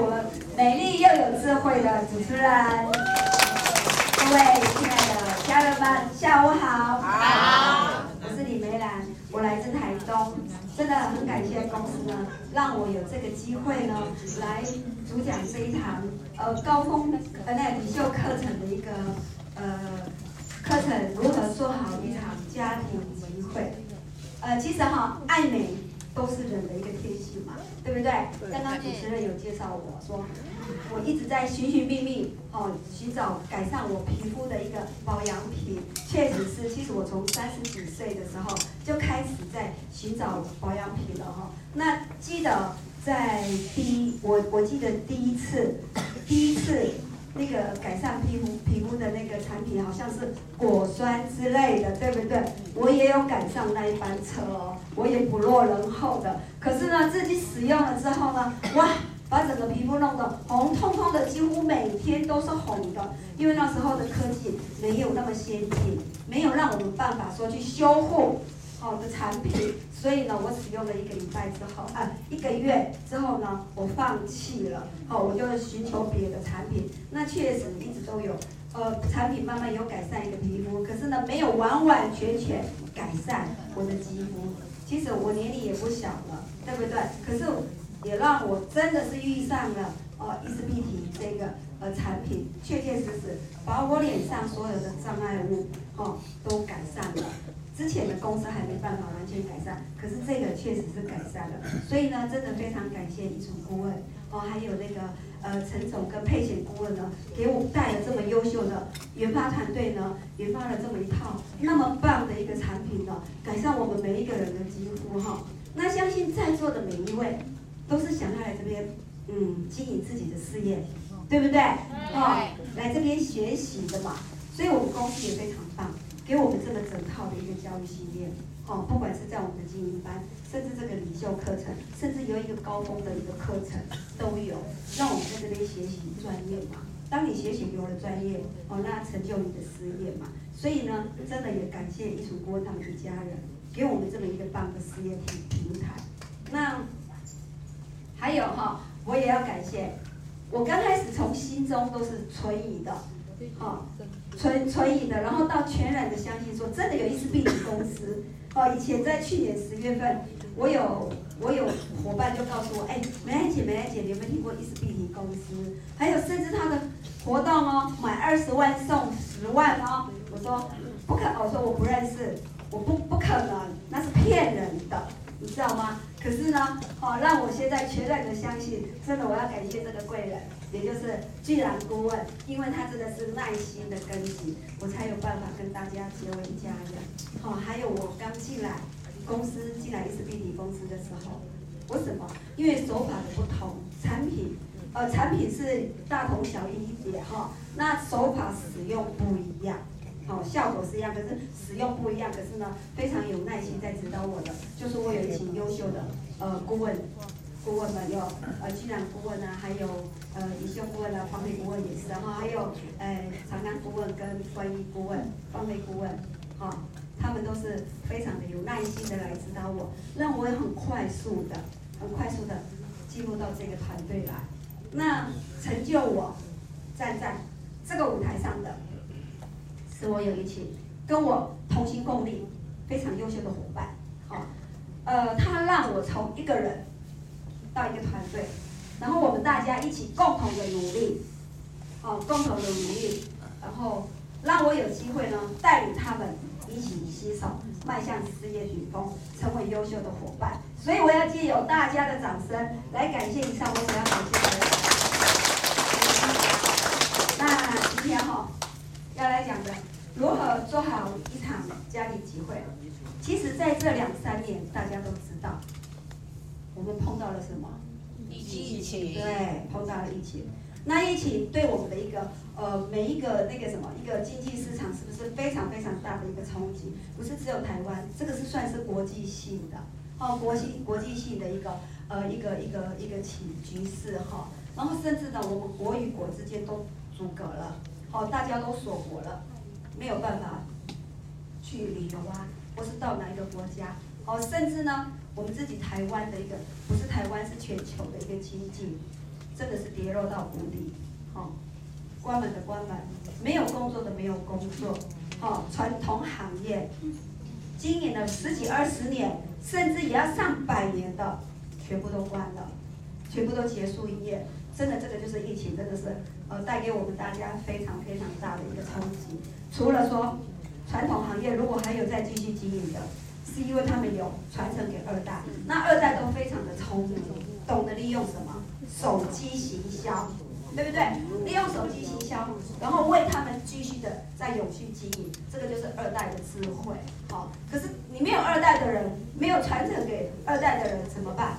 我们美丽又有智慧的主持人，各位亲爱的家人们，下午好。好。我是李梅兰，我来自台东，真的很感谢公司呢，让我有这个机会呢，来主讲这一堂呃高峰呃那领袖课程的一个呃课程，如何做好一场家庭集会。呃，其实哈，爱美。都是人的一个天性嘛，对不对？刚刚主持人有介绍我说，我一直在寻寻觅觅，哦，寻找改善我皮肤的一个保养品。确实是，其实我从三十几岁的时候就开始在寻找保养品了哈。那记得在第一，我我记得第一次，第一次。那个改善皮肤皮肤的那个产品好像是果酸之类的，对不对？我也有赶上那一班车哦，我也不落人后的。可是呢，自己使用了之后呢，哇，把整个皮肤弄得红彤彤的，几乎每天都是红的。因为那时候的科技没有那么先进，没有让我们办法说去修护。好的产品，所以呢，我使用了一个礼拜之后，啊，一个月之后呢，我放弃了，好，我就寻求别的产品。那确实一直都有，呃，产品慢慢有改善一个皮肤，可是呢，没有完完全全改善我的肌肤。其实我年龄也不小了，对不对？可是也让我真的是遇上了，呃，伊丝碧媞这个呃产品，确确实实把我脸上所有的障碍物，哦，都改善了。之前的公司还没办法完全改善，可是这个确实是改善了，所以呢，真的非常感谢遗传顾问哦，还有那个呃陈总跟佩贤顾问呢，给我带了这么优秀的研发团队呢，研发了这么一套那么棒的一个产品呢，改善我们每一个人的肌肤哈。那相信在座的每一位都是想要来这边嗯经营自己的事业，对不对？哦，来这边学习的嘛，所以我们公司也非常棒。给我们这个整套的一个教育系列，哦，不管是在我们的精英班，甚至这个领袖课程，甚至有一个高峰的一个课程都有，让我们在这边学习专业嘛。当你学习有了专业，哦，那成就你的事业嘛。所以呢，真的也感谢一传顾问他们一家人，给我们这么一个棒的事业平平台。那还有哈，我也要感谢，我刚开始从心中都是存疑的，好。存存疑的，然后到全然的相信说，真的有伊丝碧媞公司。哦，以前在去年十月份，我有我有伙伴就告诉我，哎，梅兰姐，梅兰姐，你有没有听过伊丝碧媞公司？还有甚至他的活动哦，买二十万送十万哦。我说不可，我说我不认识，我不不可能，那是骗人的，你知道吗？可是呢，哦，让我现在全然的相信，真的我要感谢这个贵人。也就是巨然顾问，因为他真的是耐心的跟进，我才有办法跟大家结为一家人。好，还有我刚进来公司进来伊丝碧媞公司的时候，为什么？因为手法的不同，产品呃产品是大同小异一点哈，那手法使用不一样，好，效果是一样，可是使用不一样。可是呢，非常有耐心在指导我的，就是我有一群优秀的呃顾问。顾问们有呃，居然顾问啊，还有呃，领袖顾问啊，防美顾问也是，然后还有呃，长安顾问跟关于顾问、防美顾问，哈、他们都是非常的有耐心的来指导我，让我也很快速的、很快速的进入到这个团队来。那成就我站在这个舞台上的，是我有一群跟我同心共力、非常优秀的伙伴，好、哦，呃，他让我从一个人。到一个团队，然后我们大家一起共同的努力，哦，共同的努力，然后让我有机会呢带领他们一起携手迈向事业顶峰，成为优秀的伙伴。所以我要借由大家的掌声来感谢以上我所要感谢的人。那今天哈、哦、要来讲的如何做好一场家庭集会，其实在这两三年大家都知道。我们碰到了什么？疫情。对，碰到了疫情。那疫情对我们的一个呃每一个那个什么一个经济市场是不是非常非常大的一个冲击？不是只有台湾，这个是算是国际性的哦，国际国际性的一个呃一个一个一个情局势哈。然后甚至呢，我们国与国之间都阻隔了，好，大家都锁国了，没有办法去旅游啊，或是到哪一个国家。哦，甚至呢，我们自己台湾的一个不是台湾，是全球的一个经济，真的是跌落到谷底，哦，关门的关门，没有工作的没有工作，哦，传统行业经营了十几二十年，甚至也要上百年的，全部都关了，全部都结束营业。真的，这个就是疫情，真的是呃带给我们大家非常非常大的一个冲击。除了说传统行业如果还有再继续经营的，是因为他们有传承给二代，那二代都非常的聪明，懂得利用什么手机行销，对不对？利用手机行销，然后为他们继续的在永续经营，这个就是二代的智慧。好，可是你没有二代的人，没有传承给二代的人怎么办？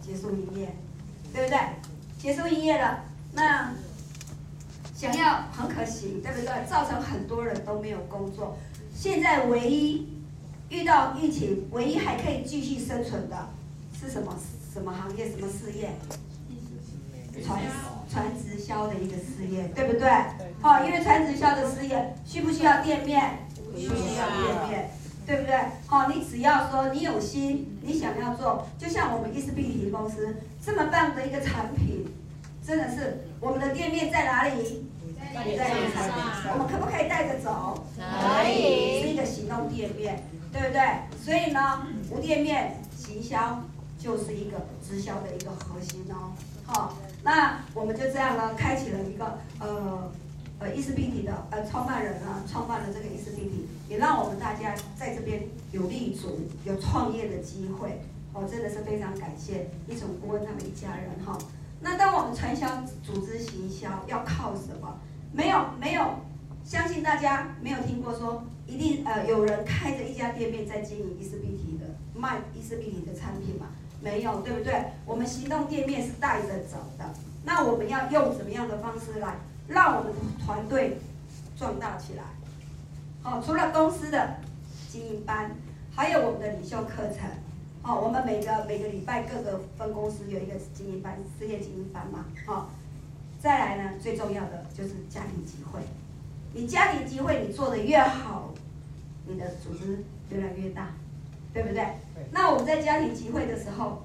结束营业，对不对？结束营业了，那想要很可惜，对不对？造成很多人都没有工作。现在唯一遇到疫情，唯一还可以继续生存的是什么？什么行业？什么事业？传传直销的一个事业，对不对？好，因为传直销的事业需不需要店面？需要店面，对不对？好，你只要说你有心，你想要做，就像我们伊丝碧媞公司这么棒的一个产品。真的是，我们的店面在哪里？在脸上。我们可不可以带着走？可以。是一个行动店面，对不对？所以呢，无店面行销就是一个直销的一个核心哦。好，那我们就这样呢，开启了一个呃呃伊丝碧媞的呃创办人呢，创办了这个伊思必体，也让我们大家在这边有立足、有创业的机会。哦，真的是非常感谢一种顾问他们一家人哈。那当我们传销组织行销要靠什么？没有没有，相信大家没有听过说一定呃有人开着一家店面在经营伊丝碧媞的卖伊丝碧媞的产品嘛？没有，对不对？我们行动店面是带着走的。那我们要用什么样的方式来让我们的团队壮大起来？好，除了公司的经营班，还有我们的领袖课程。好，我们每个每个礼拜各个分公司有一个经营班，事业经营班嘛。好，再来呢，最重要的就是家庭集会。你家庭集会你做的越好，你的组织越来越大，对不对？那我们在家庭集会的时候，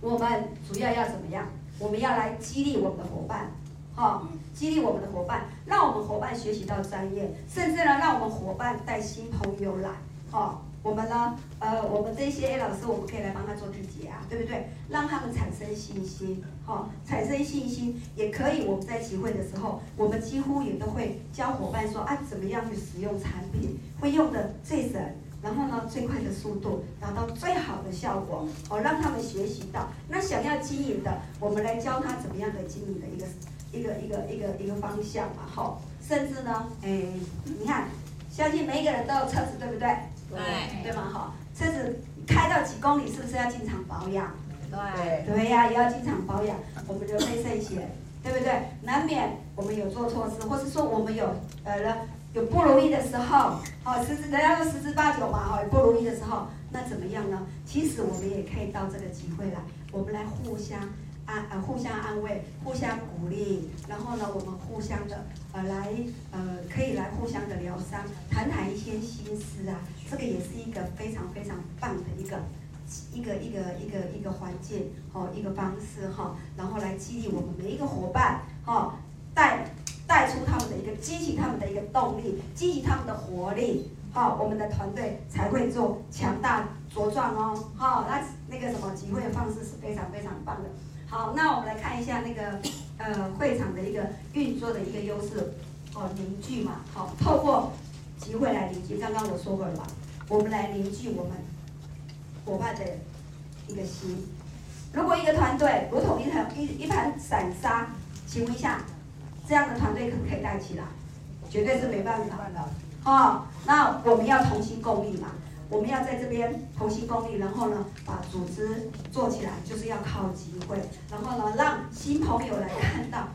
我们主要要怎么样？我们要来激励我们的伙伴，好，激励我们的伙伴，让我们伙伴学习到专业，甚至呢，让我们伙伴带新朋友来，好。我们呢，呃，我们这些 A 老师，我们可以来帮他做缔结啊，对不对？让他们产生信心，哈、哦，产生信心也可以。我们在集会的时候，我们几乎也都会教伙伴说啊，怎么样去使用产品，会用的最省，然后呢，最快的速度，达到最好的效果，哦，让他们学习到。那想要经营的，我们来教他怎么样的经营的一个一个一个一个一个，方向嘛，哈、哦，甚至呢，哎，你看，相信每一个人都有车子，对不对？对，对吗？哈，车子开到几公里，是不是要经常保养？对，对呀，也要经常保养。我们的配肾险，对不对？难免我们有做错事，或是说我们有呃有不如意的时候，哦，十之人家说十之八九嘛，哦，有不如意的时候，那怎么样呢？其实我们也可以到这个机会来，我们来互相。安呃互相安慰，互相鼓励，然后呢，我们互相的呃来呃可以来互相的疗伤，谈谈一些心事啊，这个也是一个非常非常棒的一个一个一个一个一个环境哦，一个方式哈，然后来激励我们每一个伙伴哈，带带出他们的一个激起他们的一个动力，激起他们的活力，好，我们的团队才会做强大茁壮哦，好，那那个什么集会的方式是非常非常棒的。好，那我们来看一下那个呃会场的一个运作的一个优势哦，凝聚嘛，好，透过集会来凝聚。刚刚我说过了嘛，我们来凝聚我们伙伴的一个心。如果一个团队如同一盘一一盘散沙，请问一下，这样的团队可不可以带起来？绝对是没办法的。哦，那我们要同心共力嘛。我们要在这边同心共力，然后呢，把组织做起来，就是要靠机会，然后呢，让新朋友来看到，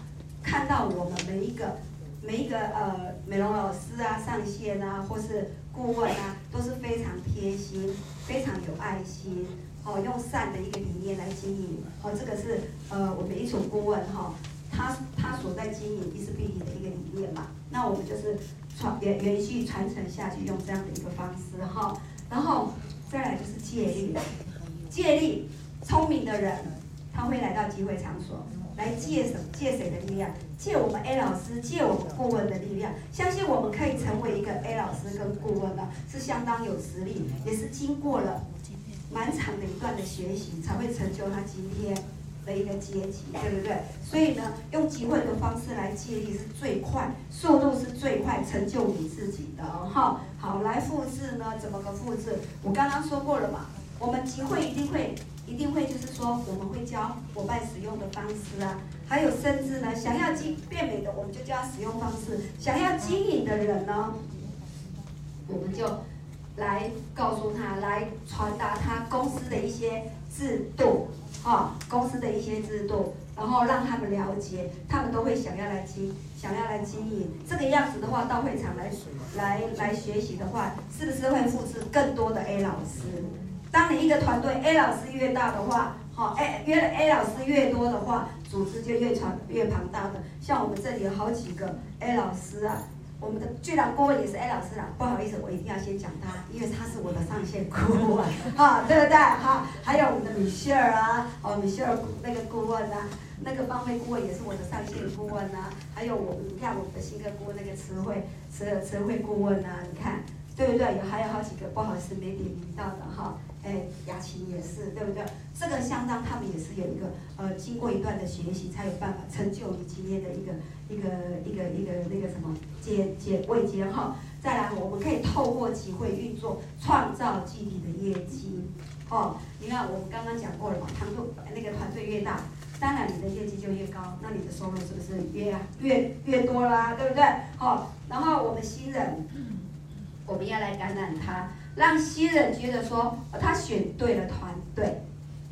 看到我们每一个每一个呃美容老师啊、上线啊，或是顾问啊，都是非常贴心、非常有爱心，哦，用善的一个理念来经营，哦，这个是呃我们一组顾问哈，他他所在经营伊斯碧媞的一个理念嘛，那我们就是传延延续传承下去，用这样的一个方式哈。然后再来就是借力，借力，聪明的人他会来到集会场所，来借什借谁的力量？借我们 A 老师，借我们顾问的力量。相信我们可以成为一个 A 老师跟顾问的，是相当有实力，也是经过了蛮长的一段的学习，才会成就他今天的一个阶级，对不对？所以呢，用集会的方式来借力是最快，速度是最快，成就你自己的哈。好，来复制呢？怎么个复制？我刚刚说过了嘛，我们集会一定会。一定会，就是说我们会教伙伴使用的方式啊，还有甚至呢，想要经变美的，我们就教使用方式；想要经营的人呢，我们就来告诉他，来传达他公司的一些制度，啊，公司的一些制度，然后让他们了解，他们都会想要来经，想要来经营。这个样子的话，到会场来来来学习的话，是不是会复制更多的 A 老师？当你一个团队 A 老师越大的话，好 A 约 A 老师越多的话，组织就越传越庞大的。像我们这里有好几个 A 老师啊，我们的巨浪顾问也是 A 老师啦。不好意思，我一定要先讲他，因为他是我的上线顾问，哈，对不对？哈，还有我们的米歇尔啊，哦，米歇尔那个顾问啊，那个方菲顾问也是我的上线顾问啊。还有我们，你看我们的新客顾问那个词汇词词汇顾问啊，你看对不对？有还有好几个，不好意思没点名到的哈。哎，雅琴也是，对不对？这个相当，他们也是有一个呃，经过一段的学习，才有办法成就你今天的一个一个一个一个那个什么阶阶位阶哈。再来，我们可以透过集会运作，创造具体的业绩。哦，你看我们刚刚讲过了嘛，团队那个团队越大，当然你的业绩就越高，那你的收入是不是越越越多啦？对不对？好，然后我们新人，我们要来感染他。让新人觉得说，他选对了团队，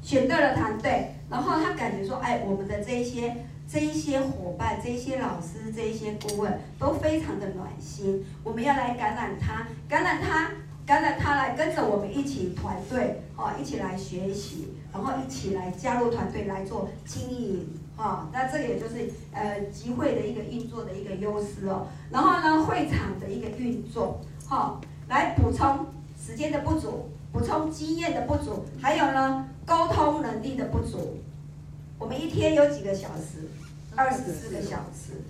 选对了团队，然后他感觉说，哎，我们的这一些、这一些伙伴、这一些老师、这一些顾问都非常的暖心。我们要来感染他，感染他，感染他来跟着我们一起团队，哦，一起来学习，然后一起来加入团队来做经营，哦，那这也就是呃集会的一个运作的一个优势哦。然后呢，会场的一个运作，好，来补充。时间的不足，补充经验的不足，还有呢，沟通能力的不足。我们一天有几个小时？二十四个小时。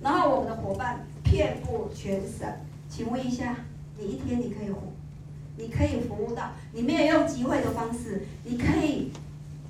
然后我们的伙伴遍布全省，请问一下，你一天你可以服，你可以服务到？你没有用集会的方式，你可以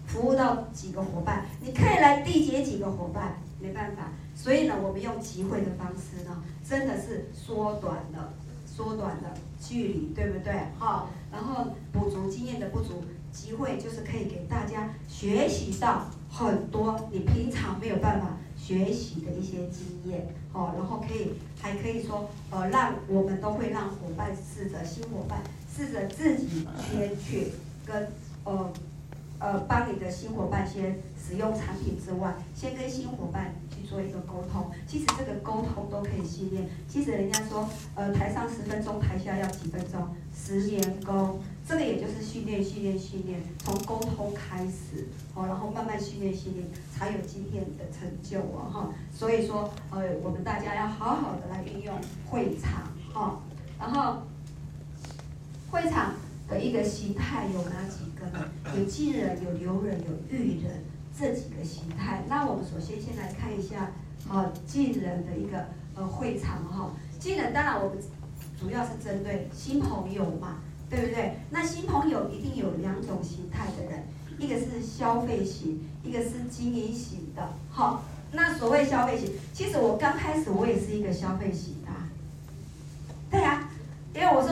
服务到几个伙伴？你可以来缔结几个伙伴？没办法。所以呢，我们用集会的方式呢，真的是缩短了。缩短了距离，对不对？哈，然后补足经验的不足，机会就是可以给大家学习到很多你平常没有办法学习的一些经验，哦，然后可以还可以说，呃，让我们都会让伙伴试着新伙伴试着自己先去跟呃呃帮你的新伙伴先使用产品之外，先跟新伙伴去。做一个沟通，其实这个沟通都可以训练。其实人家说，呃，台上十分钟，台下要几分钟？十年功，这个也就是训练、训练、训练，从沟通开始，哦，然后慢慢训练、训练，才有今天的成就哦，哈。所以说，呃，我们大家要好好的来运用会场，哈。然后，会场的一个形态有哪几个呢？有进人，有留人，有育人。这几个形态，那我们首先先来看一下，哦，进人的一个呃会场哈，进人当然我们主要是针对新朋友嘛，对不对？那新朋友一定有两种形态的人，一个是消费型，一个是经营型的，好，那所谓消费型，其实我刚开始我也是一个消费型，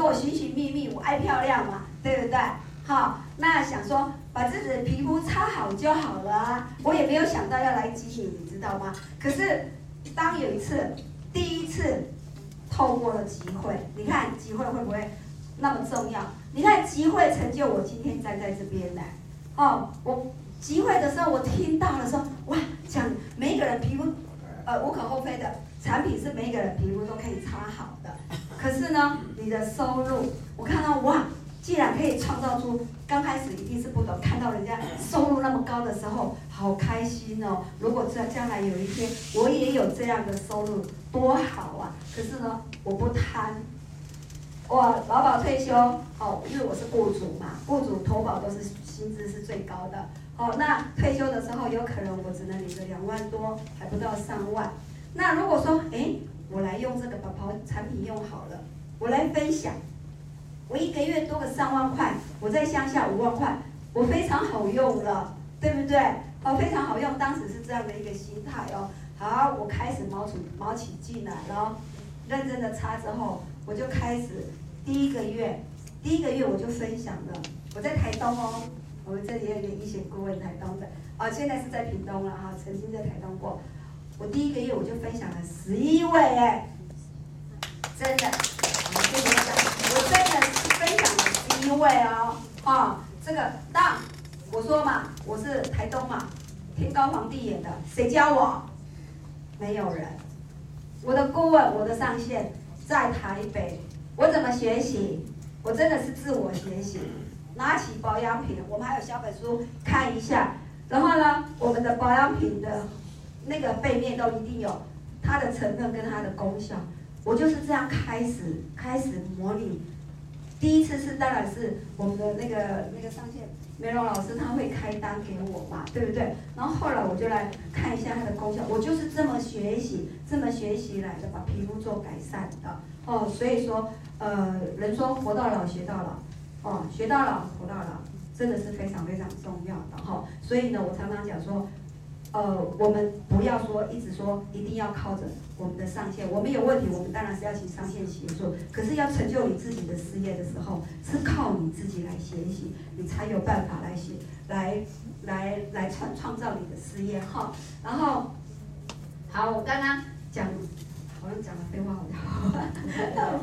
我寻寻觅觅，我爱漂亮嘛，对不对？好，那想说。把自己的皮肤擦好就好了啊，我也没有想到要来经营，你知道吗？可是当有一次，第一次透过了集会，你看集会会不会那么重要？你看集会成就我今天站在这边来。哦，我集会的时候我听到了说，哇，讲每一个人皮肤，呃，无可厚非的产品是每一个人皮肤都可以擦好的。可是呢，你的收入，我看到哇。既然可以创造出，刚开始一定是不懂，看到人家收入那么高的时候，好开心哦！如果在将来有一天我也有这样的收入，多好啊！可是呢，我不贪，我劳保退休哦，因为我是雇主嘛，雇主投保都是薪资是最高的好，那退休的时候有可能我只能领个两万多，还不到三万。那如果说，哎，我来用这个宝宝产品用好了，我来分享，我一个月多个三万块，我在乡下五万块，我非常好用了，对不对？哦，非常好用，当时是这样的一个心态哦。好，我开始毛起毛起劲来了，认真的擦之后，我就开始第一个月，第一个月我就分享了。我在台东哦，我们这里有一个医学顾问，台东的，啊，现在是在屏东了哈，曾经在台东过。我第一个月我就分享了十一位哎，真的，我跟你讲，我真的是分享了十一位哦，啊，这个当我说嘛，我是台东嘛，天高皇帝远的，谁教我？没有人，我的顾问，我的上线在台北，我怎么学习？我真的是自我学习，拿起保养品，我们还有小本书看一下，然后呢，我们的保养品的那个背面都一定有它的成分跟它的功效，我就是这样开始开始模拟。第一次是当然是我们的那个那个上线。美容老师他会开单给我嘛，对不对？然后后来我就来看一下它的功效，我就是这么学习，这么学习来的，把皮肤做改善的哦。所以说，呃，人说活到老学到老，哦，学到老活到老，真的是非常非常重要的哈、哦。所以呢，我常常讲说。呃，我们不要说一直说一定要靠着我们的上线，我们有问题，我们当然是要请上线协助。可是要成就你自己的事业的时候，是靠你自己来学习，你才有办法来学，来来来创创造你的事业哈。然后，好，我刚刚讲。好像讲了废话，好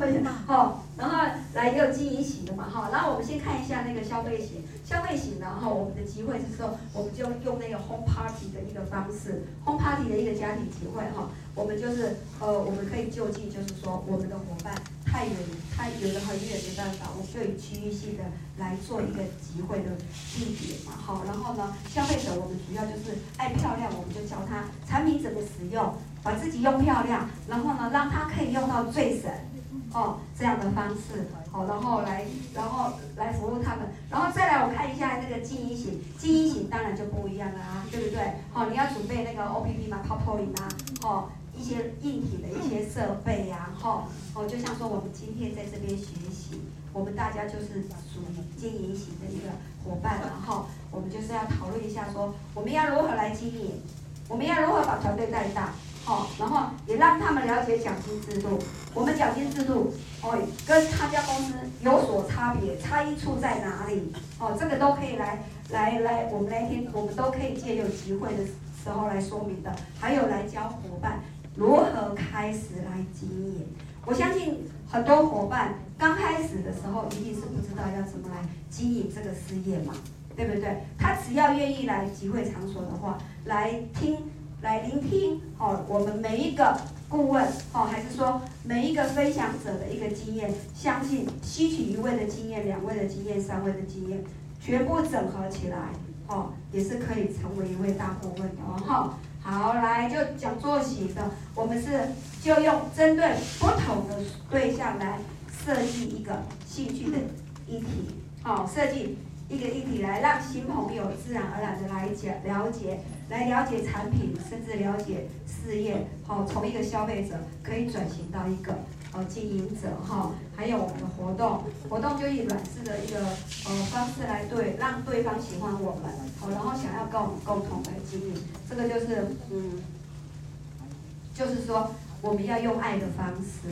像，好，然后来又经营型的嘛，哈，然后我们先看一下那个消费型，消费型的哈，我们的集会是说，我们就用那个 home party 的一个方式，home party 的一个家庭集会哈，我们就是呃，我们可以就近，就是说我们的伙伴太远，太远的很远没办法，我们就以区域性的来做一个集会的地点嘛，好，然后呢，消费者我们主要就是爱漂亮，我们就教他产品怎么使用。把自己用漂亮，然后呢，让他可以用到最省，哦，这样的方式，好，然后来，然后来服务他们，然后再来我看一下那个经营型，经营型当然就不一样了啊，对不对？好，你要准备那个 OPP 嘛，PowerPoint 啊，哦，一些硬体的一些设备呀，哈，哦，就像说我们今天在这边学习，我们大家就是属于经营型的一个伙伴，然后我们就是要讨论一下说，我们要如何来经营，我们要如何把团队带大。哦，然后也让他们了解奖金制度。我们奖金制度哦，跟他家公司有所差别，差异处在哪里？哦，这个都可以来来来，我们来听我们都可以借由集会的时候来说明的。还有来教伙伴如何开始来经营。我相信很多伙伴刚开始的时候一定是不知道要怎么来经营这个事业嘛，对不对？他只要愿意来集会场所的话，来听。来聆听哦，我们每一个顾问哦，还是说每一个分享者的一个经验，相信吸取一位的经验、两位的经验、三位的经验，全部整合起来哦，也是可以成为一位大顾问的哦。好，来就讲座型的，我们是就用针对不同的对象来设计一个兴趣的议题，好，设计一个议题来让新朋友自然而然的来讲了解。来了解产品，甚至了解事业，好，从一个消费者可以转型到一个呃经营者，哈，还有我们的活动，活动就以软式的一个呃方式来对让对方喜欢我们，好，然后想要跟我们共同来经营，这个就是嗯，就是说我们要用爱的方式，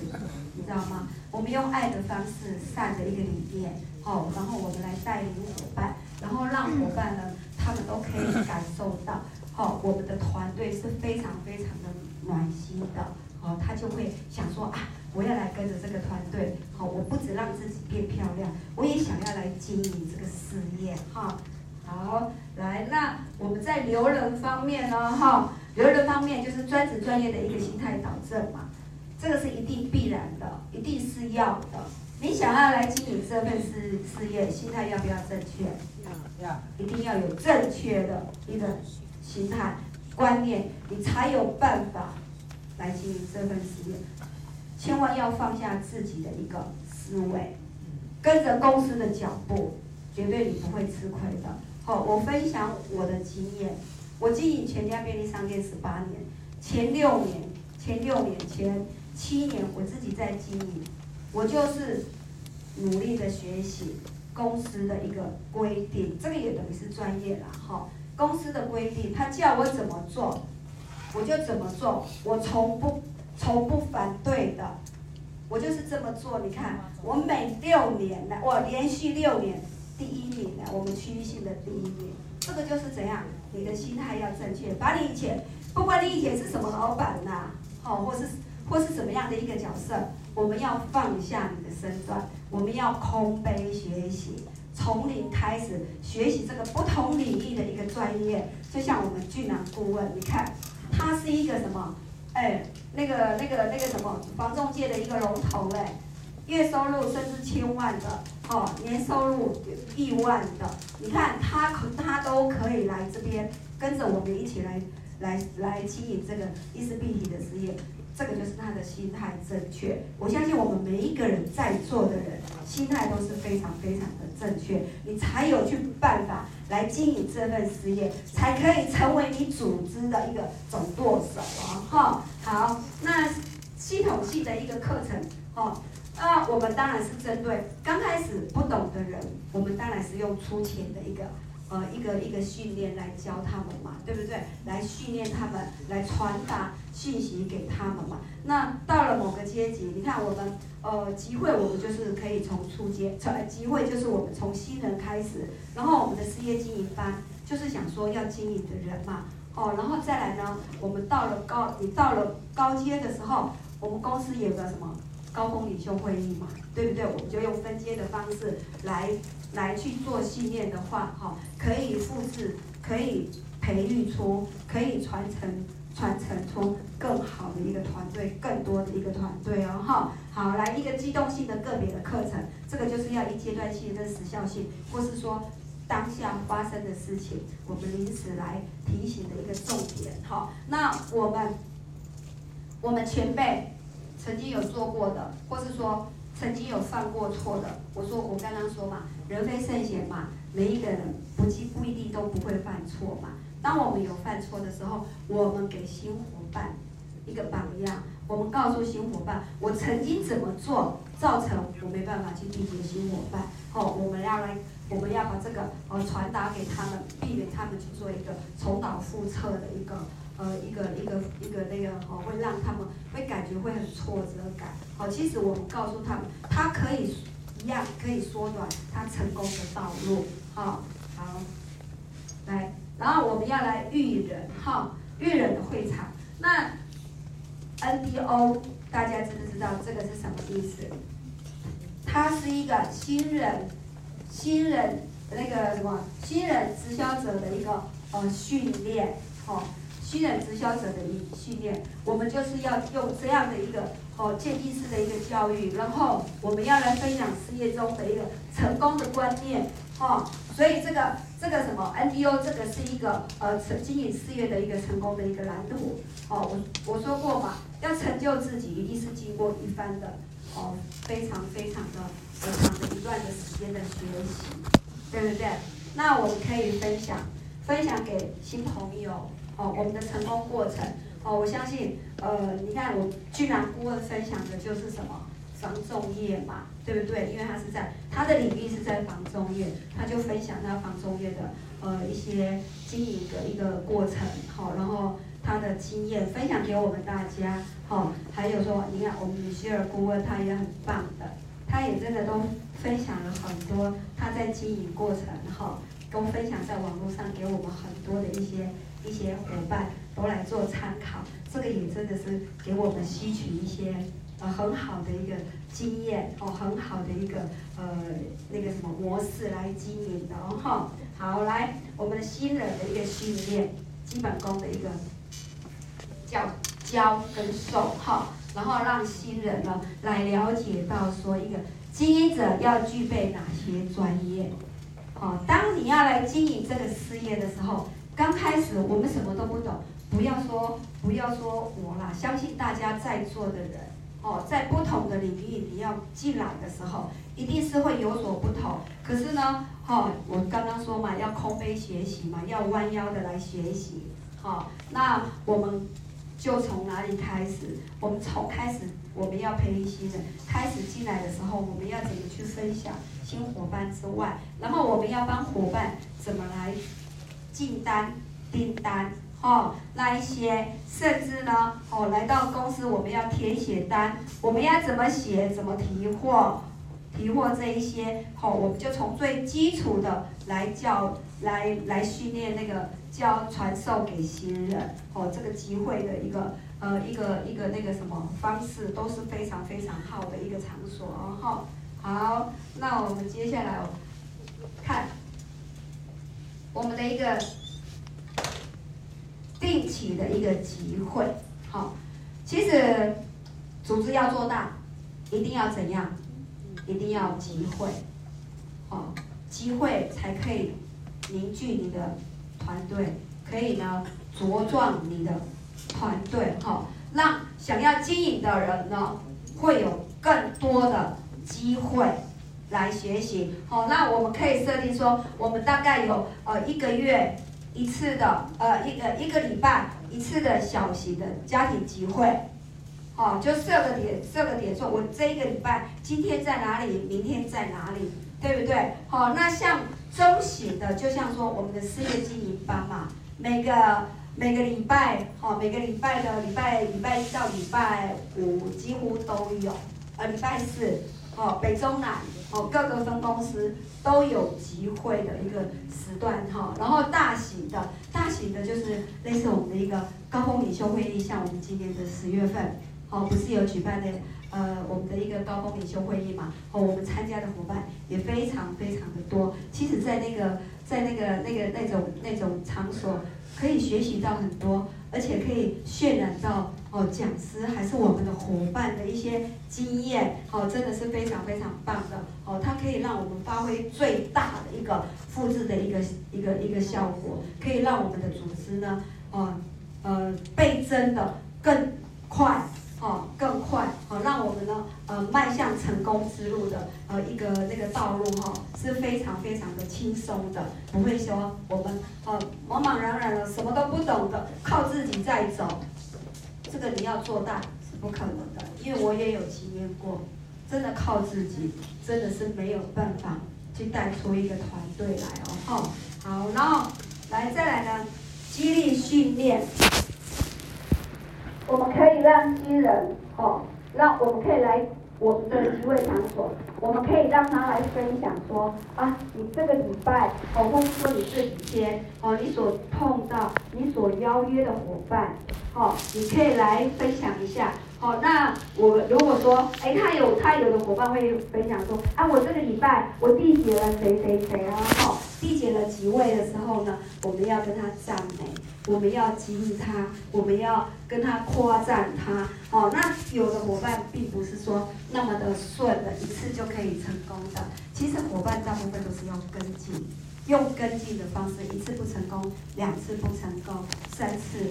你知道吗？我们用爱的方式，善的一个理念，好，然后我们来带领伙伴，然后让伙伴呢，他们都可以感受到。哦，我们的团队是非常非常的暖心的，哦，他就会想说啊，我要来跟着这个团队，好，我不止让自己变漂亮，我也想要来经营这个事业，哈，好，来，那我们在留人方面呢，哈，留人方面就是专职专业的一个心态导正嘛，这个是一定必然的，一定是要的。你想要来经营这份事事业，心态要不要正确？要，要，一定要有正确的一个。心态、观念，你才有办法来经营这份事业。千万要放下自己的一个思维，跟着公司的脚步，绝对你不会吃亏的。好，我分享我的经验。我经营全家便利商店十八年，前六年、前六年、前七年，我自己在经营，我就是努力的学习公司的一个规定，这个也等于是专业啦，哈。公司的规定，他叫我怎么做，我就怎么做，我从不从不反对的，我就是这么做。你看，我每六年呢，我连续六年第一名呢，我们区域性的第一名，这个就是怎样，你的心态要正确，把你以前，不管你以前是什么老板呐，好，或是或是什么样的一个角色，我们要放下你的身段，我们要空杯学习。从零开始学习这个不同领域的一个专业，就像我们俊朗顾问，你看，他是一个什么？哎，那个那个那个什么房仲界的一个龙头哎，月收入甚至千万的哦，年收入亿万的，你看他可他都可以来这边跟着我们一起来来来经营这个伊丝碧媞的事业。这个就是他的心态正确，我相信我们每一个人在座的人心态都是非常非常的正确，你才有去办法来经营这份事业，才可以成为你组织的一个总舵手啊！哈，好，那系统性的一个课程，哦，那我们当然是针对刚开始不懂的人，我们当然是用出钱的一个。呃，一个一个训练来教他们嘛，对不对？来训练他们，来传达信息给他们嘛。那到了某个阶级，你看我们呃集会，我们就是可以从初阶，从集会就是我们从新人开始，然后我们的事业经营班就是想说要经营的人嘛，哦，然后再来呢，我们到了高，你到了高阶的时候，我们公司有个什么高峰领袖会议嘛，对不对？我们就用分阶的方式来。来去做训练的话，哈，可以复制，可以培育出，可以传承传承出更好的一个团队，更多的一个团队哦，哈。好，来一个机动性的个别的课程，这个就是要一阶段性的时效性，或是说当下发生的事情，我们临时来提醒的一个重点，哈。那我们我们前辈曾经有做过的，或是说。曾经有犯过错的，我说我刚刚说嘛，人非圣贤嘛，每一个人不计不一定都不会犯错嘛。当我们有犯错的时候，我们给新伙伴一个榜样，我们告诉新伙伴，我曾经怎么做，造成我没办法去缔结新伙伴。哦，我们要来，我们要把这个呃传达给他们，避免他们去做一个重蹈覆辙的一个。呃，一个一个一个那个哦，会让他们会感觉会很挫折感。好，其实我们告诉他们，他可以一样可以缩短他成功的道路。好，好，来，然后我们要来育人哈，育人的会场。那 NDO 大家知不知道这个是什么意思？它是一个新人，新人那个什么新人直销者的一个呃训练，哦。新人直销者的一训练，我们就是要用这样的一个哦渐进式的一个教育，然后我们要来分享事业中的一个成功的观念哦。所以这个这个什么 NDO 这个是一个呃成经营事业的一个成功的一个蓝图哦。我我说过嘛，要成就自己，一定是经过一番的哦非常非常的呃长的一段的时间的学习，对不对？那我们可以分享分享给新朋友。哦，我们的成功过程，哦，我相信，呃，你看我俊朗顾问分享的就是什么房仲业嘛，对不对？因为他是在他的领域是在房仲业，他就分享他房仲业的呃一些经营的一个过程，好，然后他的经验分享给我们大家，好，还有说，你看我们米歇尔顾问他也很棒的，他也真的都分享了很多他在经营过程，哈，都分享在网络上给我们很多的一些。一些伙伴都来做参考，这个也真的是给我们吸取一些呃很好的一个经验哦，很好的一个呃那个什么模式来经营的哦哈。好，来我们的新人的一个训练，基本功的一个教教跟授哈，然后让新人呢来了解到说一个经营者要具备哪些专业哦，当你要来经营这个事业的时候。刚开始我们什么都不懂，不要说不要说我啦，相信大家在座的人，哦，在不同的领域你要进来的时候，一定是会有所不同。可是呢，哈，我刚刚说嘛，要空杯学习嘛，要弯腰的来学习。好，那我们就从哪里开始？我们从开始我们要培育新人，开始进来的时候，我们要怎么去分享新伙伴之外，然后我们要帮伙伴怎么来进单订单。哦，那一些甚至呢，哦，来到公司我们要填写单，我们要怎么写，怎么提货，提货这一些，好、哦，我们就从最基础的来教，来来训练那个教传授给新人，哦，这个机会的一个呃一个一个那个什么方式都是非常非常好的一个场所哦，好，好，那我们接下来看我们的一个。定期的一个集会，好，其实组织要做大，一定要怎样？一定要集会，好，集会才可以凝聚你的团队，可以呢茁壮你的团队，哈，让想要经营的人呢会有更多的机会来学习，好，那我们可以设定说，我们大概有呃一个月。一次的呃一呃一个礼拜一次的小型的家庭集会，哦，就设个点设个点说，我这一个礼拜今天在哪里，明天在哪里，对不对？好，那像中型的，就像说我们的事业经营班嘛，每个每个礼拜，好，每个礼拜的礼拜礼拜一到礼拜五几乎都有，呃，礼拜四，哦，北中南，哦，各个分公司都有集会的一个。时段哈，然后大型的，大型的就是类似我们的一个高峰领袖会议，像我们今年的十月份，哦，不是有举办的呃我们的一个高峰领袖会议嘛，哦，我们参加的伙伴也非常非常的多。其实，在那个在那个那个那种那种场所，可以学习到很多，而且可以渲染到。哦，讲师还是我们的伙伴的一些经验，哦，真的是非常非常棒的。哦，它可以让我们发挥最大的一个复制的一个一个一个效果，可以让我们的组织呢，哦，呃，倍增的更快，哦，更快，哦，让我们呢，呃，迈向成功之路的，呃，一个那个道路哈，是非常非常的轻松的，不会说我们，呃，茫茫然然的什么都不懂的，靠自己在走。这个你要做大是不可能的，因为我也有经验过，真的靠自己真的是没有办法去带出一个团队来哦。好，好，然后来再来呢，激励训练，我们可以让新人哦，让我们可以来我们的集会场所，我们可以让他来分享说啊，你这个礼拜哦，或者说你这几天哦，你所碰到你所邀约的伙伴。哦，你可以来分享一下。好、那我如果说，哎，他有他有的伙伴会分享说，啊，我这个礼拜我缔结了谁谁谁啊，好、缔结了几位的时候呢，我们要跟他赞美，我们要激励他，我们要跟他夸赞他。哦，那有的伙伴并不是说那么的顺的，一次就可以成功的。其实伙伴大部分都是用跟进，用跟进的方式，一次不成功，两次不成功，三次。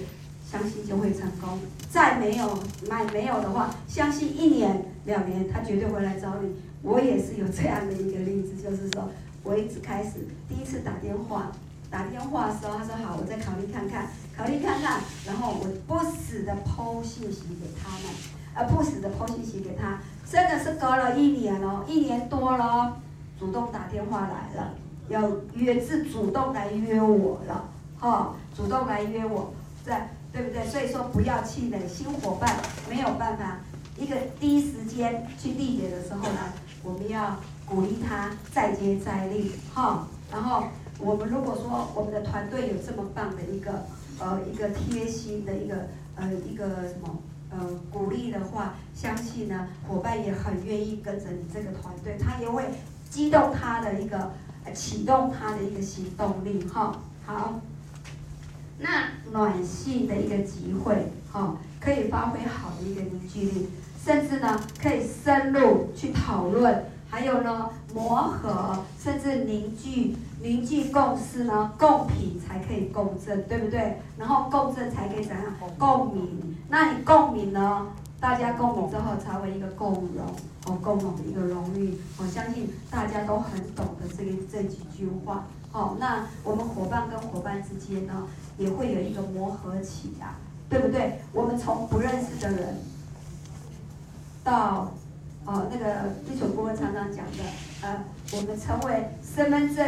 相信就会成功。再没有买没有的话，相信一年两年他绝对会来找你。我也是有这样的一个例子，就是说我一直开始第一次打电话，打电话的时候他说好，我再考虑看看，考虑看看，然后我不死的 po 信息给他们，而不死的 po 信息给他，真的是隔了一年哦，一年多了，主动打电话来了，要约是主动来约我了，哈，主动来约我在。对不对？所以说不要气馁，新伙伴没有办法一个第一时间去缔结的时候呢，我们要鼓励他再接再厉，哈。然后我们如果说我们的团队有这么棒的一个呃一个贴心的一个呃一个什么呃鼓励的话，相信呢伙伴也很愿意跟着你这个团队，他也会激动他的一个启动他的一个行动力，哈。好。那暖性的一个集会，哈，可以发挥好的一个凝聚力，甚至呢可以深入去讨论，还有呢磨合，甚至凝聚凝聚共识呢，共品才可以共振，对不对？然后共振才可以怎样？共鸣。那你共鸣呢？大家共鸣之后，才为一个共荣哦，共荣的一个荣誉。我相信大家都很懂得这个这几句话。哦，那我们伙伴跟伙伴之间呢，也会有一个磨合期呀，对不对？我们从不认识的人，到哦那个一所顾问常常讲的，呃，我们成为身份证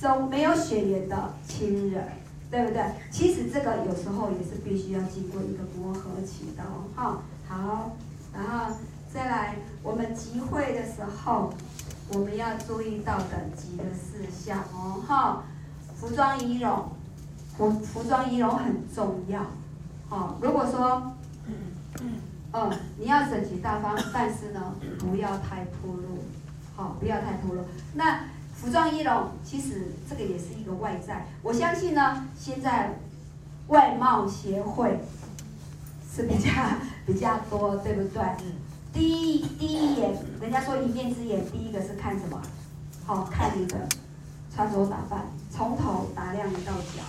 中没有血缘的亲人，对不对？其实这个有时候也是必须要经过一个磨合期的哦。好，然后再来，我们集会的时候。我们要注意到等级的事项哦，哈，服装仪容，服服装仪容很重要，哦，如果说，嗯，你要整齐大方，但是呢，不要太暴露，好，不要太暴露。那服装仪容其实这个也是一个外在，我相信呢，现在外貌协会是比较 比较多，对不对？第一第一眼，人家说一面之缘，第一个是看什么？好、哦，看你的穿着打扮，从头打量你到脚，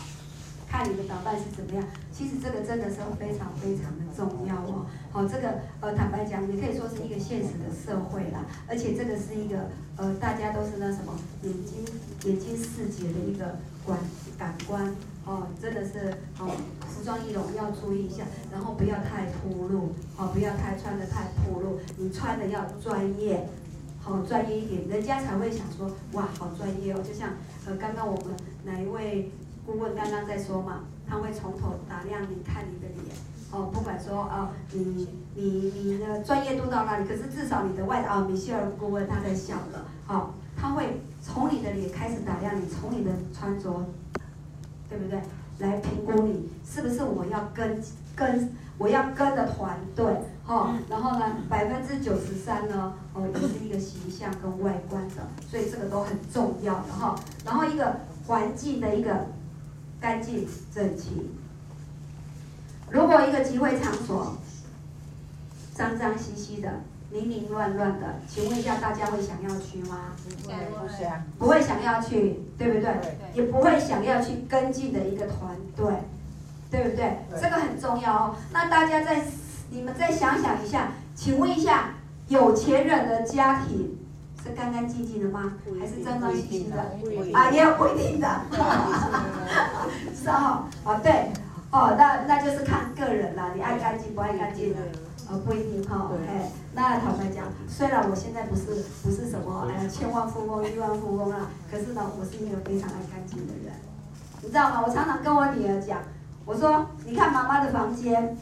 看你的打扮是怎么样。其实这个真的是非常非常的重要哦。好、哦，这个呃，坦白讲，也可以说是一个现实的社会啦。而且这个是一个呃，大家都是那什么眼睛眼睛视觉的一个观感官。哦，真的是哦，服装仪容要注意一下，然后不要太暴露，哦，不要太穿得太暴露，你穿的要专业，好、哦、专业一点，人家才会想说，哇，好专业哦。就像呃，刚刚我们哪一位顾问刚刚在说嘛，他会从头打量你看你的脸，哦，不管说哦，你你你的专业度到哪里，可是至少你的外哦，米歇尔顾问他在笑了，哦，他会从你的脸开始打量你，从你的穿着。对不对？来评估你是不是我要跟跟我要跟的团队，哦，然后呢，百分之九十三呢，哦，也是一个形象跟外观的，所以这个都很重要的哈。然后一个环境的一个干净整齐。如果一个集会场所脏脏兮兮的。零零乱乱的，请问一下，大家会想要去吗？不会，不会想要去，对不对？对，也不会想要去跟进的一个团队，对不对？对，这个很重要哦。那大家再，你们再想想一下，请问一下，有钱人的家庭是干干净净的吗？还是脏脏兮兮的？啊，也有不一定的。是 哦，哦对，哦那那就是看个人了，你爱干净不爱干净的。呃，不一定哈，哎，那坦白讲，虽然我现在不是不是什么哎千万富翁、亿万富翁啦，可是呢，我是一个非常爱干净的人，你知道吗？我常常跟我女儿讲，我说，你看妈妈的房间，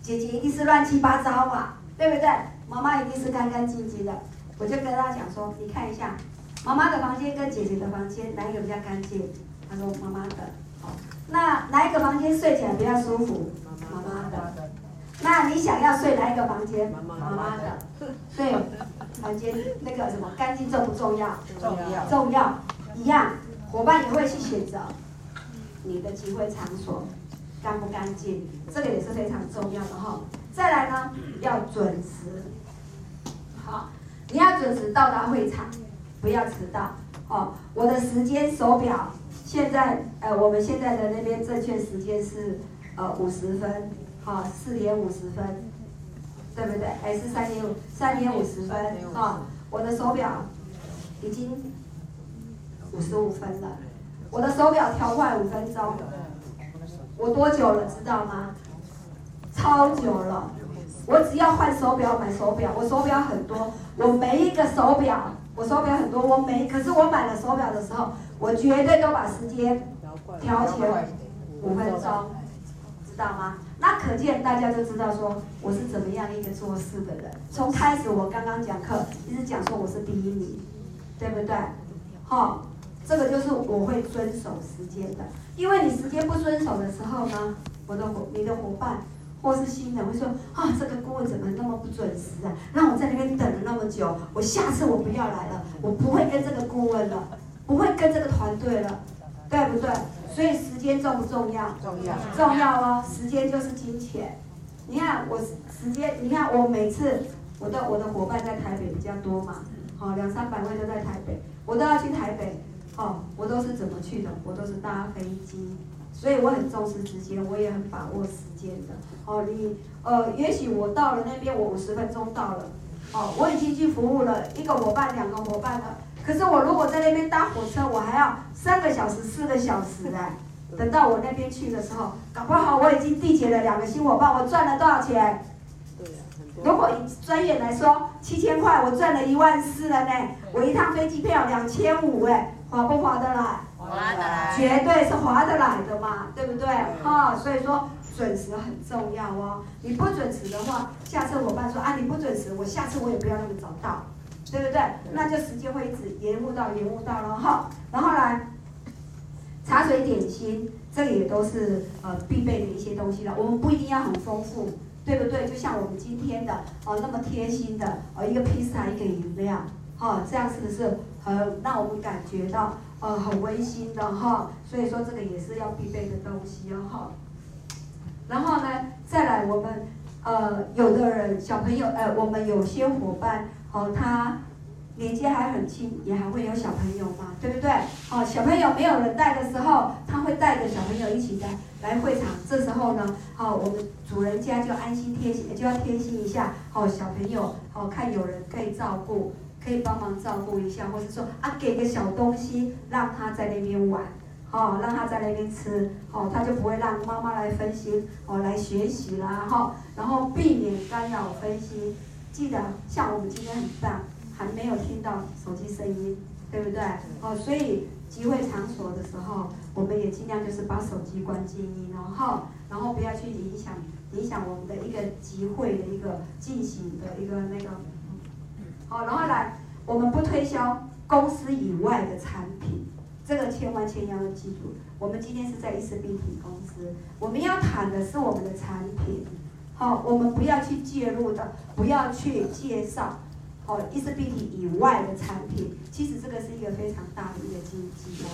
姐姐一定是乱七八糟嘛，对不对？妈妈一定是干干净净的，我就跟她讲说，你看一下，妈妈的房间跟姐姐的房间哪一个比较干净？她说妈妈的，好，那哪一个房间睡起来比较舒服？妈妈的。那你想要睡哪一个房间？妈妈的，对，房间那个什么干净重不重要？重要，重要，一样，伙伴也会去选择你的集会场所干不干净，这个也是非常重要的哈。再来呢，要准时，好，你要准时到达会场，不要迟到哦。我的时间手表现在，呃，我们现在的那边正确时间是呃五十分。好，四点五十分，对不对？还是三点五，三点五十分。啊，我的手表已经五十五分了，我的手表调快五分钟。我多久了，知道吗？超久了。我只要换手表，买手表，我手表很多，我每一个手表，我手表很多，我每，可是我买了手表的时候，我绝对都把时间调前五分钟，知道吗？那可见大家就知道说我是怎么样一个做事的人。从开始我刚刚讲课一直讲说我是第一名，对不对？好，这个就是我会遵守时间的。因为你时间不遵守的时候呢，我的伙你的伙伴或是新人会说啊，这个顾问怎么那么不准时啊？让我在那边等了那么久，我下次我不要来了，我不会跟这个顾问了，不会跟这个团队了，对不对？所以时间重不重要？重要，重要哦。时间就是金钱。你看我时间，你看我每次我的我的伙伴在台北比较多嘛，好两三百位都在台北，我都要去台北，哦，我都是怎么去的？我都是搭飞机，所以我很重视时间，我也很把握时间的。哦，你呃，也许我到了那边，我五十分钟到了，哦，我已经去服务了一个伙伴、两个伙伴了。可是我如果在那边搭火车，我还要三个小时、四个小时哎。等到我那边去的时候，搞不好我已经缔结了两个新伙伴，我赚了多少钱？如果以专业来说，七千块，我赚了一万四了呢。我一趟飞机票两千五哎，划不划得来？划得来，绝对是划得来的嘛，对不对？哈，所以说准时很重要哦。你不准时的话，下次伙伴说啊，你不准时，我下次我也不要那么早到，对不对？那就时间会一直延误到延误到了哈。然后来。茶水点心，这个也都是呃必备的一些东西了。我们不一定要很丰富，对不对？就像我们今天的哦那么贴心的哦一个披萨一个饮料，哈、哦、这样是不是很让我们感觉到呃很温馨的哈、哦？所以说这个也是要必备的东西哦哈。然后呢，再来我们呃有的人小朋友呃我们有些伙伴哦他。年纪还很轻，也还会有小朋友嘛，对不对？哦，小朋友没有人带的时候，他会带着小朋友一起来来会场。这时候呢，哦，我们主人家就安心贴心，就要贴心一下。哦，小朋友，哦，看有人可以照顾，可以帮忙照顾一下，或者说啊，给个小东西让他在那边玩，哦，让他在那边吃，哦，他就不会让妈妈来分心，哦，来学习啦，哈、哦，然后避免干扰分心。记得，像我们今天很棒。还没有听到手机声音，对不对？哦，所以集会场所的时候，我们也尽量就是把手机关静音，然后，然后不要去影响影响我们的一个集会的一个进行的一个那个。好，然后来，我们不推销公司以外的产品，这个千万千万要记住。我们今天是在 ISBT 公司，我们要谈的是我们的产品。好，我们不要去介入的，不要去介绍。哦，ISBT 以外的产品，其实这个是一个非常大的一个经济哦。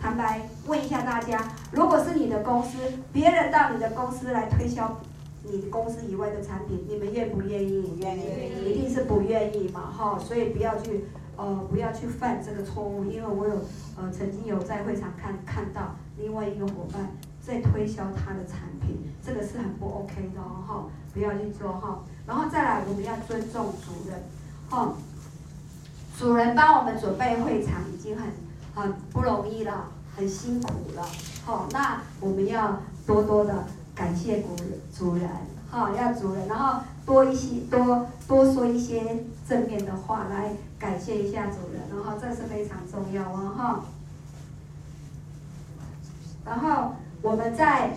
坦白问一下大家，如果是你的公司，别人到你的公司来推销你公司以外的产品，你们愿不愿意？愿意，一定是不愿意嘛，哈。所以不要去，呃，不要去犯这个错误，因为我有，呃，曾经有在会场看看到另外一个伙伴在推销他的产品，这个是很不 OK 的哈，不要去做哈。然后再来，我们要尊重主人。哦，主人帮我们准备会场已经很很不容易了，很辛苦了。好、那我们要多多的感谢主人，主人，哈，要主人，然后多一些多多说一些正面的话来感谢一下主人，然后这是非常重要哦，哈。然后我们在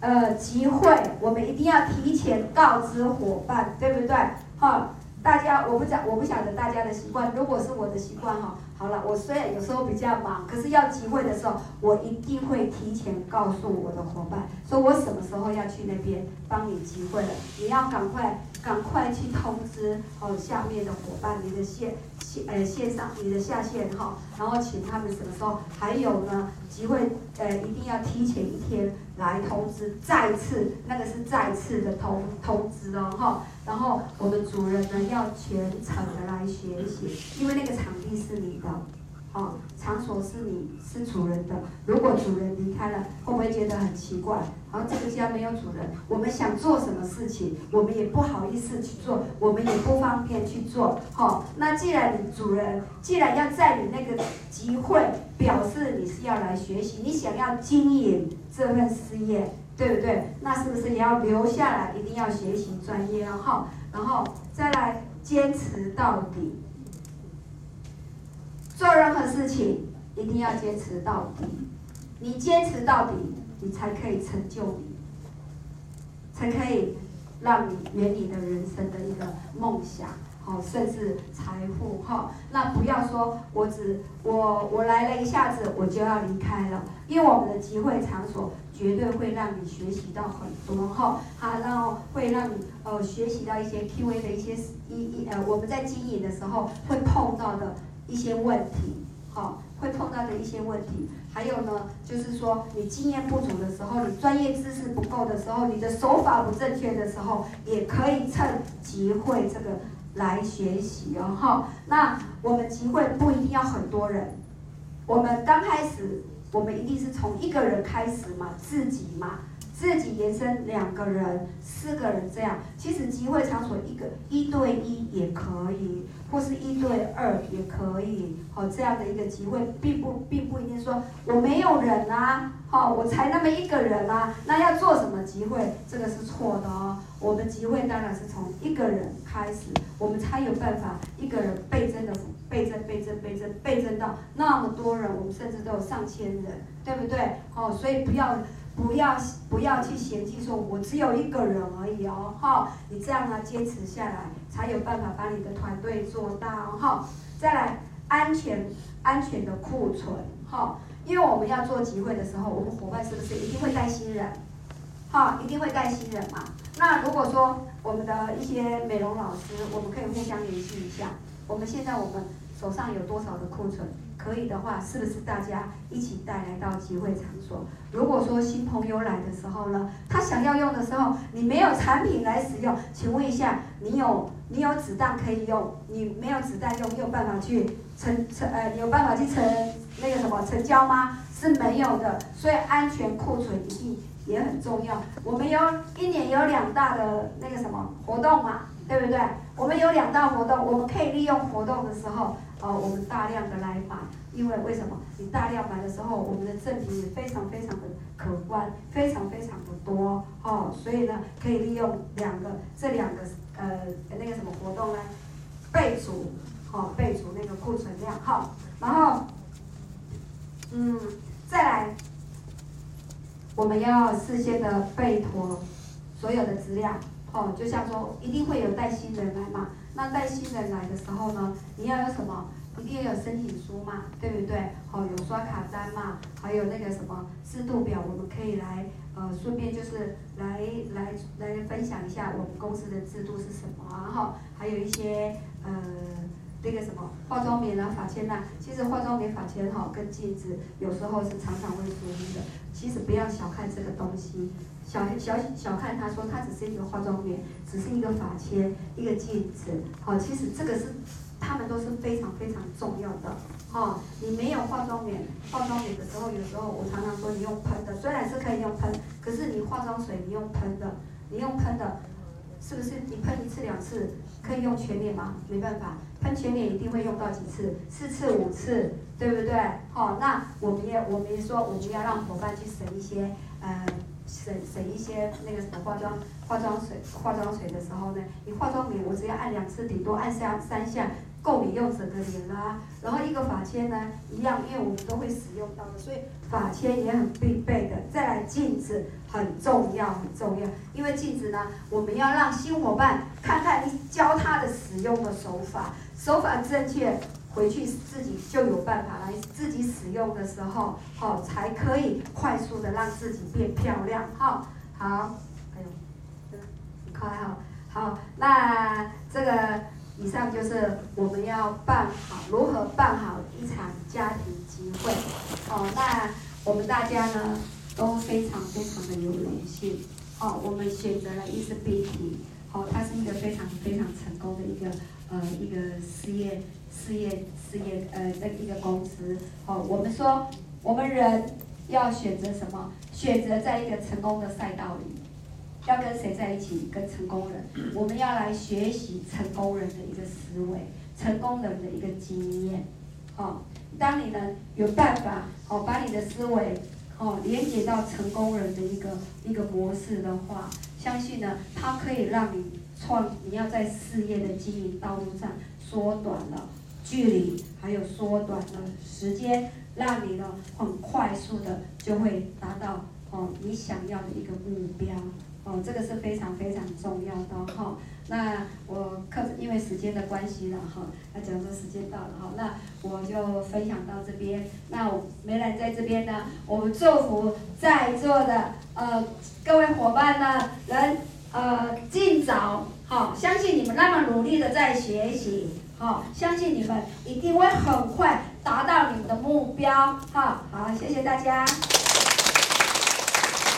呃集会，我们一定要提前告知伙伴，对不对？哈。大家，我不讲，我不晓得大家的习惯。如果是我的习惯哈，好了，我虽然有时候比较忙，可是要集会的时候，我一定会提前告诉我的伙伴，说我什么时候要去那边帮你集会了，你要赶快赶快去通知哦下面的伙伴，你的线线呃线上你的下线哈，然后请他们什么时候，还有呢集会呃一定要提前一天来通知，再次那个是再次的通通知哦哈。然后我们主人呢要全程的来学习，因为那个场地是你的，哦，场所是你是主人的。如果主人离开了，会不会觉得很奇怪？然后这个家没有主人，我们想做什么事情，我们也不好意思去做，我们也不方便去做。好、哦，那既然主人既然要在你那个集会，表示你是要来学习，你想要经营这份事业。对不对？那是不是也要留下来？一定要学习专业，然后，然后再来坚持到底。做任何事情一定要坚持到底。你坚持到底，你才可以成就你，才可以让你圆你的人生的一个梦想，好，甚至财富，哈。那不要说我只我我来了一下子我就要离开了，因为我们的集会场所。绝对会让你学习到很多哈，好，然后会让你呃学习到一些 Q&A 的一些一一呃我们在经营的时候会碰到的一些问题，好，会碰到的一些问题，还有呢，就是说你经验不足的时候，你专业知识不够的时候，你的手法不正确的时候，也可以趁集会这个来学习哦哈。那我们集会不一定要很多人，我们刚开始。我们一定是从一个人开始嘛，自己嘛。自己延伸两个人、四个人这样，其实集会场所一个一对一也可以，或是一对二也可以。好，这样的一个集会，并不并不一定说我没有人啊，好，我才那么一个人啊，那要做什么集会？这个是错的哦。我们集会当然是从一个人开始，我们才有办法一个人倍增的倍增、倍增、倍增、倍增到那么多人，我们甚至都有上千人，对不对？哦，所以不要。不要不要去嫌弃说，我只有一个人而已哦，哈，你这样呢坚持下来，才有办法把你的团队做大哦，哈。再来，安全安全的库存，哈，因为我们要做集会的时候，我们伙伴是不是一定会带新人，哈，一定会带新人嘛。那如果说我们的一些美容老师，我们可以互相联系一下，我们现在我们手上有多少的库存？可以的话，是不是大家一起带来到集会场所？如果说新朋友来的时候呢，他想要用的时候，你没有产品来使用，请问一下，你有你有子弹可以用？你没有子弹用，你有办法去成成呃，你有办法去成那个什么成交吗？是没有的。所以安全库存一定也很重要。我们有一年有两大的那个什么活动嘛，对不对？我们有两大活动，我们可以利用活动的时候。哦，我们大量的来买，因为为什么？你大量买的时候，我们的赠品也非常非常的可观，非常非常的多哦，所以呢，可以利用两个这两个呃那个什么活动呢，备足，哦，备足那个库存量哈、哦，然后，嗯，再来，我们要事先的备妥所有的资料，哦，就像说一定会有带新人来嘛。那带新人来的时候呢，你要有什么？一定要有申请书嘛，对不对？好，有刷卡单嘛，还有那个什么制度表，我们可以来呃，顺便就是来来来分享一下我们公司的制度是什么啊？哈，还有一些呃那个什么化妆棉啊、发签呐。其实化妆棉、发签哈跟镜子有时候是常常会疏忽的。其实不要小看这个东西。小小小看他说，它只是一个化妆棉，只是一个发签，一个镜子，好，其实这个是，他们都是非常非常重要的，哈，你没有化妆棉，化妆棉的时候，有时候我常常说你用喷的，虽然是可以用喷，可是你化妆水你用喷的，你用喷的，是不是你喷一次两次可以用全脸吗？没办法，喷全脸一定会用到几次，四次五次，对不对？好，那我们也我们也说我们要让伙伴去省一些，呃。省省一些那个什么化妆化妆水化妆水的时候呢，你化妆棉我只要按两次，顶多按下三下，够你用整个脸啦。然后一个发签呢，一样，因为我们都会使用到的，所以发签也很必备的。再来镜子很重要很重要，因为镜子呢，我们要让新伙伴看看你教他的使用的手法，手法正确。回去自己就有办法来自己使用的时候，好、哦、才可以快速的让自己变漂亮，哈、哦，好，哎呦，很快哈，好，那这个以上就是我们要办好如何办好一场家庭集会，哦，那我们大家呢都非常非常的有荣幸，哦，我们选择了一支 B T 哦，它是一个非常非常成功的一个呃一个事业。事业事业呃的一个公司，哦，我们说我们人要选择什么？选择在一个成功的赛道里，要跟谁在一起？跟成功人。我们要来学习成功人的一个思维，成功人的一个经验。哦，当你呢有办法哦，把你的思维哦连接到成功人的一个一个模式的话，相信呢，它可以让你创你要在事业的经营道路上缩短了。距离还有缩短了时间，让你呢很快速的就会达到哦你想要的一个目标哦，这个是非常非常重要的哈、哦。那我课因为时间的关系了哈，那讲说时间到了哈，那我就分享到这边。那我梅兰在这边呢，我们祝福在座的呃各位伙伴呢，能呃尽早好、相信你们那么努力的在学习。好，相信你们一定会很快达到你们的目标。好，好，谢谢大家。